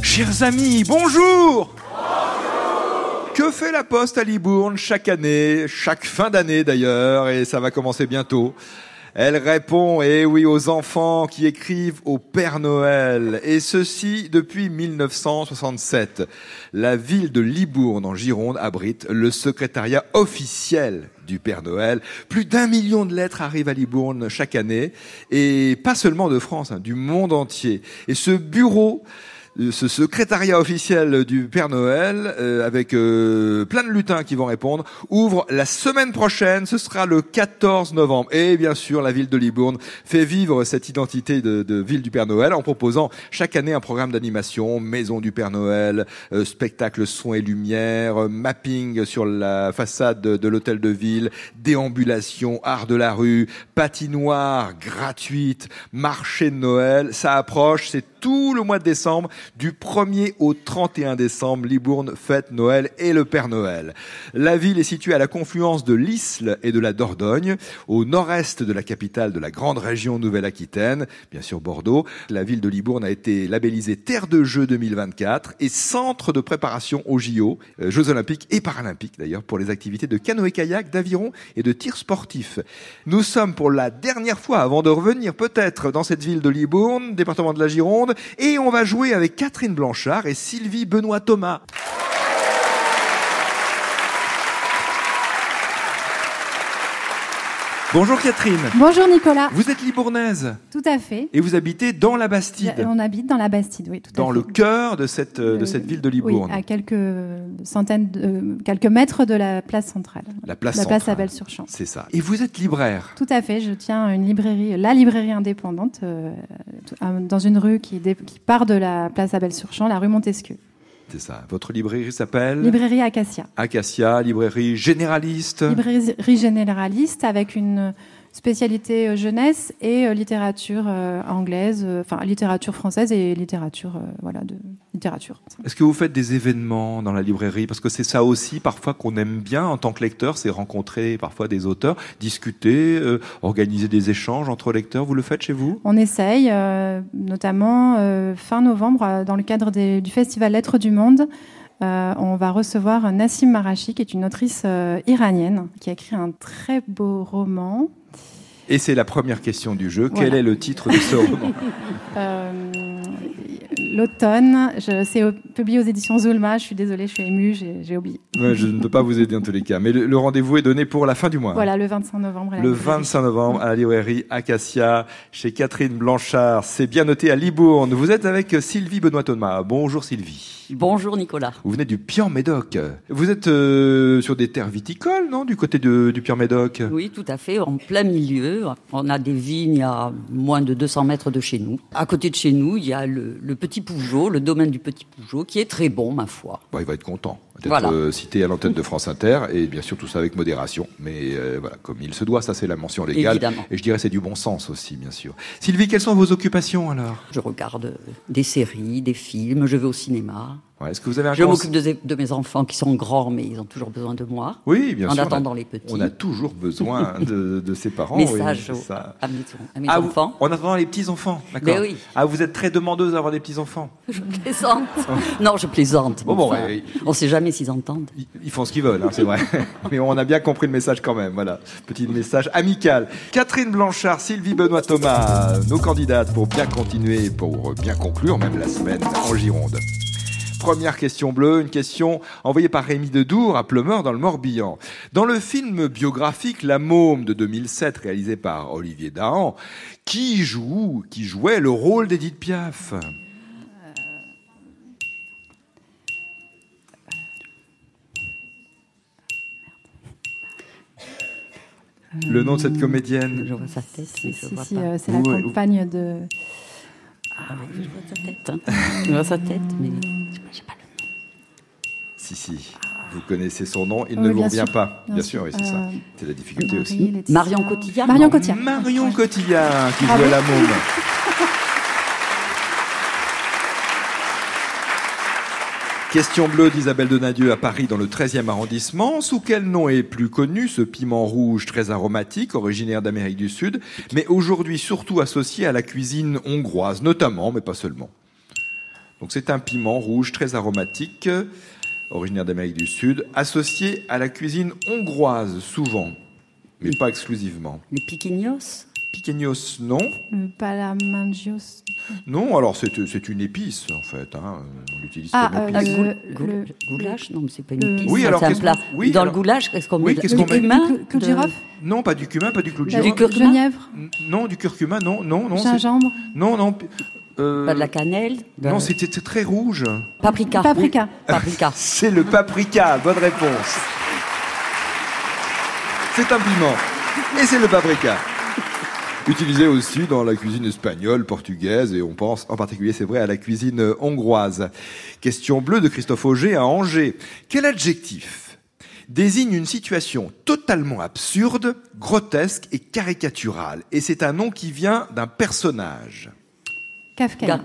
Chers amis, bonjour. Que fait la Poste à Libourne chaque année, chaque fin d'année d'ailleurs, et ça va commencer bientôt elle répond, eh oui, aux enfants qui écrivent au Père Noël, et ceci depuis 1967. La ville de Libourne, en Gironde, abrite le secrétariat officiel du Père Noël. Plus d'un million de lettres arrivent à Libourne chaque année, et pas seulement de France, hein, du monde entier. Et ce bureau ce secrétariat officiel du Père Noël, euh, avec euh, plein de lutins qui vont répondre, ouvre la semaine prochaine, ce sera le 14 novembre. Et bien sûr, la ville de Libourne fait vivre cette identité de, de ville du Père Noël en proposant chaque année un programme d'animation, maison du Père Noël, euh, spectacle son et lumière, mapping sur la façade de, de l'hôtel de ville, déambulation, art de la rue, patinoire gratuite, marché de Noël. Ça approche, c'est tout le mois de décembre, du 1er au 31 décembre, Libourne fête Noël et le Père Noël. La ville est située à la confluence de l'Isle et de la Dordogne, au nord-est de la capitale de la grande région Nouvelle-Aquitaine, bien sûr Bordeaux. La ville de Libourne a été labellisée Terre de Jeux 2024 et centre de préparation aux JO, euh, Jeux Olympiques et Paralympiques d'ailleurs, pour les activités de canoë-kayak, d'aviron et de tir sportif. Nous sommes pour la dernière fois, avant de revenir peut-être dans cette ville de Libourne, département de la Gironde, et on va jouer avec Catherine Blanchard et Sylvie Benoît Thomas. Bonjour Catherine. Bonjour Nicolas. Vous êtes libournaise. Tout à fait. Et vous habitez dans la Bastide. On habite dans la Bastide, oui, tout dans à fait. le cœur de cette, de Euh, cette ville de Libourne. Oui, à quelques centaines, de, euh, quelques mètres de la place centrale. La place la place centrale. Abel-sur-Champ. C'est ça. Et vous êtes libraire. Tout à fait. Je tiens une librairie, la librairie indépendante, euh, dans une rue qui, qui part de la place Abel-sur-Champ, la rue Montesquieu. C'est ça. Votre librairie s'appelle Librairie Acacia. Acacia, librairie généraliste. Librairie généraliste avec une spécialité euh, jeunesse et euh, littérature euh, anglaise, enfin littérature française et littérature, voilà, de littérature. Est-ce que vous faites des événements dans la librairie? Parce que c'est ça aussi parfois qu'on aime bien en tant que lecteur, c'est rencontrer parfois des auteurs, discuter, euh, organiser des échanges entre lecteurs. Vous le faites chez vous? On essaye, euh, notamment euh, fin novembre, dans le cadre des- du festival Lettres du Monde. euh, on va recevoir Nassim Marashi, qui est une autrice euh, iranienne, qui a écrit un très beau roman. Et c'est la première question du jeu. Quel est le titre de ce roman? Euh, L'automne, c'est publié aux éditions Zulma. Je suis désolée, je suis émue, j'ai oublié. Ouais, Je ne peux pas vous aider en tous les cas. Mais le, le rendez-vous est donné pour la fin du mois. Voilà, le 25 novembre. Le librairie. 25 novembre à la librairie Acacia, chez Catherine Blanchard. C'est bien noté à Libourne. Vous êtes avec Sylvie Benoît Thomas. Bonjour Sylvie. Bonjour Nicolas. Vous venez du Pian-Médoc. Vous êtes euh, sur des terres viticoles, non Du côté de- du Pian-Médoc Oui, tout à fait, en plein milieu. On a des vignes à moins de 200 mètres de chez nous. À côté de chez nous, il y a le, le Petit Pougeot, le domaine du Petit Pougeot, qui est très bon, ma foi. Bon, il va être content d'être Voilà. euh, cité à l'antenne de France Inter et bien sûr tout ça avec modération, mais euh, voilà comme il se doit, ça c'est la mention légale Évidemment. et je dirais c'est du bon sens aussi bien sûr. Sylvie, quelles sont vos occupations alors? Je regarde des séries, des films, je vais au cinéma. Ouais, Est-ce que vous avez un Je m'occupe de, de mes enfants qui sont grands, mais ils ont toujours besoin de moi. Oui, bien en sûr. a- attendant les petits. On a toujours besoin de, de ses parents. oui, Message aux- ça. à mes, à mes Ah, vous- enfants. en attendant les petits enfants, d'accord. Oui. Ah, vous êtes très demandeuse d'avoir des petits enfants. Je plaisante. non, je plaisante. Bon, bon, Enfin, ouais, on ne sait jamais s'ils entendent. Ils, ils font ce qu'ils veulent, hein, c'est vrai. Mais on a bien compris le message quand même. Voilà, petit message amical. Catherine Blanchard, Sylvie Benoît Thomas, nos candidates pour bien continuer, pour bien conclure même la semaine en Gironde. Première question bleue, une question envoyée par Rémi Dedour à Pleumeur dans le Morbihan. Dans le film biographique La Môme de 2007 réalisé par Olivier Dahan, qui joue, qui jouait le rôle d'Edith Piaf? Le nom de cette comédienne? Je vois sa tête, mais je Si, vois si, pas. euh, c'est la Ouais, compagne de. Ah oui, je vois sa tête. hein. Je vois sa tête, mais je sais pas le nom. Si, si. Vous connaissez son nom, il Oui, ne vous revient sûr, pas. Bien, bien sûr, sûr. oui, c'est ça. Euh, C'est la difficulté Marie, aussi. Marion Cotillard Marion. Cotillard. Marion Ouais. Cotillard qui Bravo. jouait la môme. Question bleue d'Isabelle Donadieu à Paris dans le 13e arrondissement. Sous quel nom est plus connu ce piment rouge très aromatique, originaire d'Amérique du Sud, mais aujourd'hui surtout associé à la cuisine hongroise, notamment, mais pas seulement? Donc c'est un piment rouge très aromatique, originaire d'Amérique du Sud, associé à la cuisine hongroise souvent, mais pas exclusivement. Les piquignos Piqueños, non. Le palamangios. Non, alors c'est c'est une épice en fait. Hein. On l'utilise Ah, comme euh, épice. Ah, Le- goul- le- goulash Non, mais c'est pas une épice. Oui, alors c'est un plat. oui, Dans alors- le goulash, qu'est-ce qu'on Oui, met qu'est-ce Du cumin de de- girofle Non, pas du cumin, pas du clou de La- girofle. Du curcuma Genièvre Non, du curcuma, non, non, non. Gingembre Non, non. euh, Pas de la cannelle de- Non, c'était c'était très rouge. Paprika. Paprika. Paprika. C'est le paprika. Bonne réponse. C'est un piment. Et c'est le paprika. Utilisé aussi dans la cuisine espagnole, portugaise, et on pense en particulier, c'est vrai, à la cuisine hongroise. Question bleue de Christophe Auger à Angers. Quel adjectif désigne une situation totalement absurde, grotesque et caricaturale? Et c'est un nom qui vient d'un personnage. Kafka. Gar-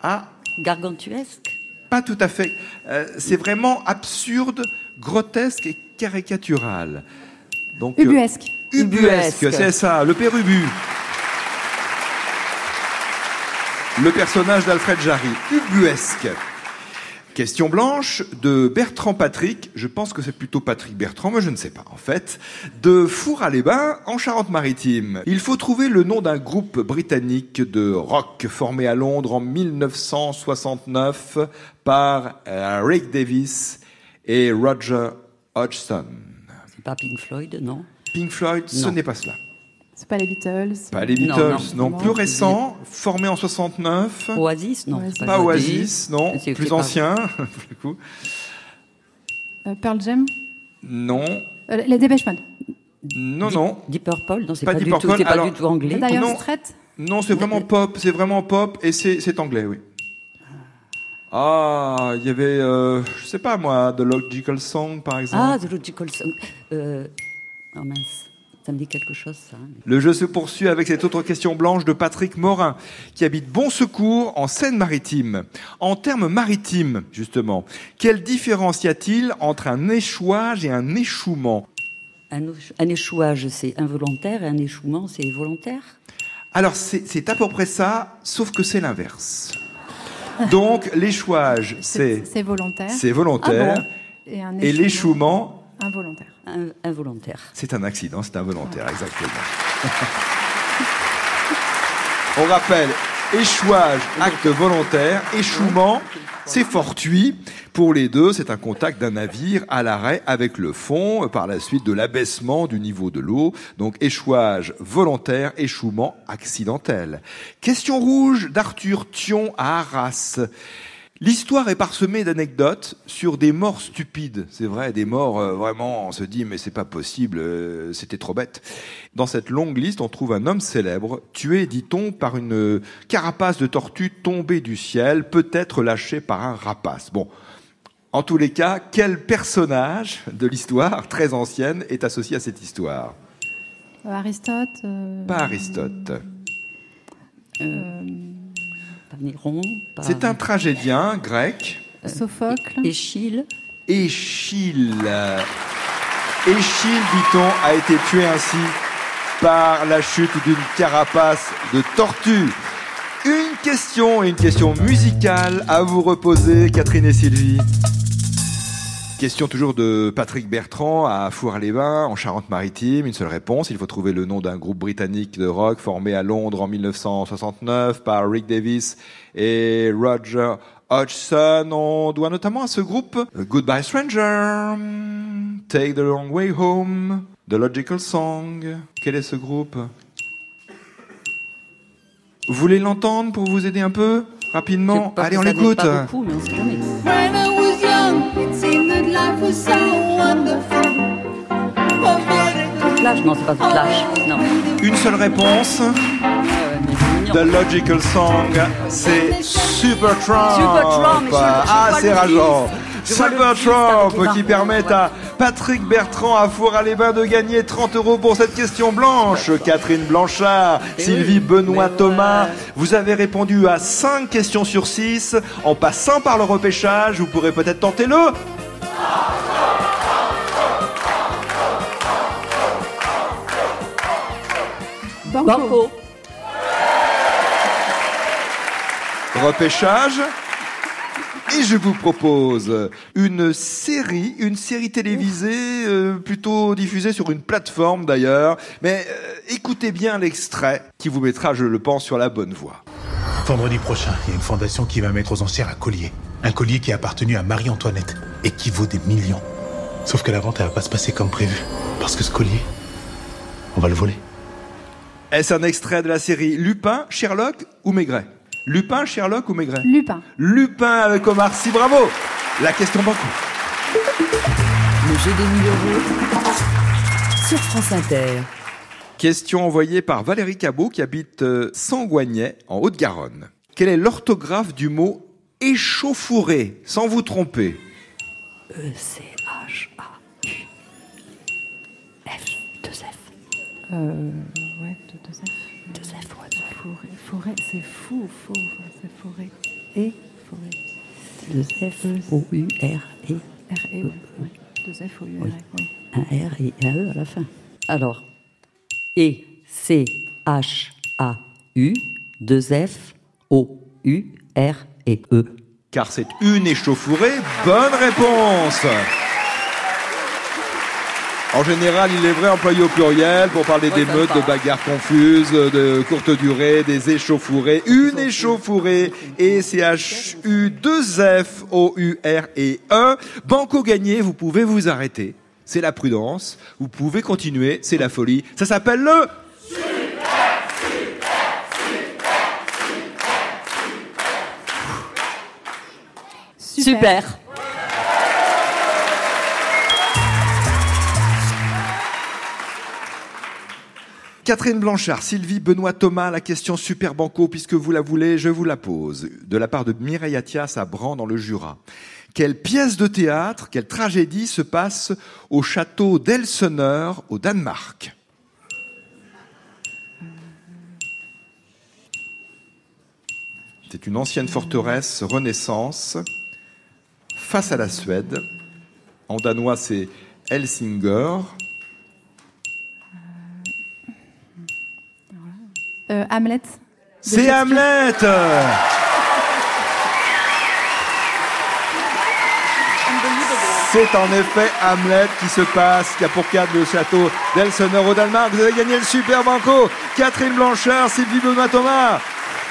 Ah, Gargantuesque Pas tout à fait. Euh, c'est vraiment absurde, grotesque et caricatural. Donc, euh, Ubuesque. ubuesque, c'est ça, le père Ubu. Le personnage d'Alfred Jarry, ubuesque. Question blanche de Bertrand Patrick, je pense que c'est plutôt Patrick Bertrand, mais je ne sais pas en fait, de Four à les Bains en Charente-Maritime. Il faut trouver le nom d'un groupe britannique de rock formé à Londres en 1969 par euh, Rick Davis et Roger Hodgson. Pas Pink Floyd, non Pink Floyd, ce n'est pas cela. C'est pas les Beatles. Pas les Beatles, non. non. Plus récent, formé en 69. Oasis Non. Oasis. Pas Oasis, non. Plus ancien, pour le coup. Euh, Pearl Jam. Non, Euh, les Dépêche Mode. non, Deep- non. Deep Purple Non, c'est Pas pas, Deep du Purple, tout, pas du tout anglais. Dire non. C'est vraiment pop, c'est vraiment pop et c'est anglais, oui. Ah, il y avait, euh, je sais pas moi, The Logical Song par Ah, exemple. The Logical Song. Euh... Oh mince, ça me dit quelque chose, ça. hein. Le jeu se poursuit avec cette autre question blanche de Patrick Morin, qui habite Bon Secours en Seine-Maritime. En termes maritimes, justement, quelle différence y a-t-il entre un échouage et un échouement? Un, un échouage, c'est involontaire, et un échouement, c'est volontaire? Alors, c'est à peu près ça, sauf que c'est l'inverse. Donc, l'échouage, c'est C'est volontaire. c'est volontaire, Ah bon Et, l'échouement, Involontaire. Un- involontaire. c'est un accident, c'est involontaire, exactement. On rappelle, échouage, acte volontaire, échouement, c'est fortuit. Pour les deux, c'est un contact d'un navire à l'arrêt avec le fond, par la suite de l'abaissement du niveau de l'eau. Donc échouage volontaire, échouement accidentel. Question rouge d'Arthur Thion à Arras. L'histoire est parsemée d'anecdotes sur des morts stupides. C'est vrai, des morts euh, vraiment, on se dit mais c'est pas possible, euh, c'était trop bête. Dans cette longue liste, on trouve un homme célèbre, tué, dit-on, par une euh, carapace de tortue tombée du ciel, peut-être lâchée par un rapace. Bon, en tous les cas, quel personnage de l'histoire très ancienne est associé à cette histoire? Aristote. euh, Pas Aristote. C'est un tragédien grec. Sophocle. Échille. Échille. Échille, dit-on, a été tué ainsi par la chute d'une carapace de tortue. Une question et une question musicale à vous reposer, Catherine et Sylvie. Question toujours de Patrick Bertrand à Four-les-Bains, en Charente-Maritime. Une seule réponse. Il faut trouver le nom d'un groupe britannique de rock formé à Londres en 1969 par Rick Davis et Roger Hodgson. On doit notamment à ce groupe Goodbye Stranger, Take the Long Way Home, The Logical Song. Quel est ce groupe? Vous voulez l'entendre pour vous aider un peu Rapidement? Allez, on l'écoute. Non, c'est pas Flash. Non. Une seule réponse. C'est The. Logical Song, c'est mais je- je ah, c'est rageant. avec les qui permet à Patrick Bertrand à Four-à-les-Bains de gagner 30 euros pour cette question blanche. Catherine Blanchard, Sylvie Benoît Thomas, vous avez répondu à 5 questions sur 6. En passant par le repêchage, vous pourrez peut-être tenter le... Banco. Banco. repêchage. Et je vous propose une série, une série télévisée euh, plutôt diffusée sur une plateforme d'ailleurs. Mais euh, écoutez bien l'extrait qui vous mettra, je le pense, sur la bonne voie. Vendredi prochain, il y a une fondation qui va mettre aux enchères un collier. Un collier qui a appartenu à Marie-Antoinette et qui vaut des millions. Sauf que la vente, elle va pas se passer comme prévu. Parce que ce collier, on va le voler. Est-ce un extrait de la série Lupin, Sherlock ou Maigret? Lupin, Sherlock ou Maigret? Lupin. Lupin avec Omar Sy, bravo La question banco. Le jeu des 1000 euros sur France Inter. Question envoyée par Valérie Cabot qui habite euh, Sanguagnet en Haute-Garonne. Quelle est l'orthographe du mot échauffouré? Sans vous tromper. E-C-H-A-U. F. Deux F. Euh, ouais, deux, deux F. Deux F, ouais. Forêt, forêt, c'est fou, faux, c'est forêt. Et forêt. Deux F. O-U-R-E. R E, ouais. ouais. Deux F au U R E, oui. Un R et un E à la fin. Alors, E, C, H, A, U, deux F, O, U, R et E. Car c'est une échauffourée. Bonne réponse En général, il est vrai employé au pluriel pour parler Ouais, d'émeutes, de bagarres confuses, de courte durée, des échauffourées. Une échauffourée et C-H-U, 2 F, O-U-R et E. Banco gagné, vous pouvez vous arrêter. C'est la prudence. Vous pouvez continuer, c'est la folie. Ça s'appelle le... Super. Catherine Blanchard, Sylvie Benoît Thomas, la question Super Banco, puisque vous la voulez, je vous la pose. De la part de Mireille Attias à Bran dans le Jura. Quelle pièce de théâtre, quelle tragédie se passe au château d'Elseneur au Danemark? C'est une ancienne forteresse Renaissance face à la Suède. En danois, c'est Helsinger. Hamlet. C'est. Hamlet C'est en effet Hamlet qui se passe, qui a pour cadre le château d'Elseneur au Danemark. Vous avez gagné le Super Banco. Catherine Blanchard, Sylvie Benoît Thomas.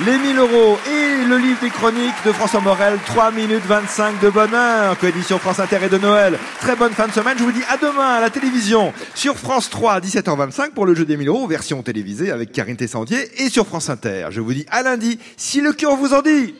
Les 1000 euros et le livre des chroniques de François Morel, 3 minutes 25 de bonheur, coédition France Inter et de Noël. Très bonne fin de semaine. Je vous dis à demain à la télévision sur France 3 à 17h25 pour le jeu des 1000 euros, version télévisée avec Karine Tessandier et sur France Inter. Je vous dis à lundi si le cœur vous en dit.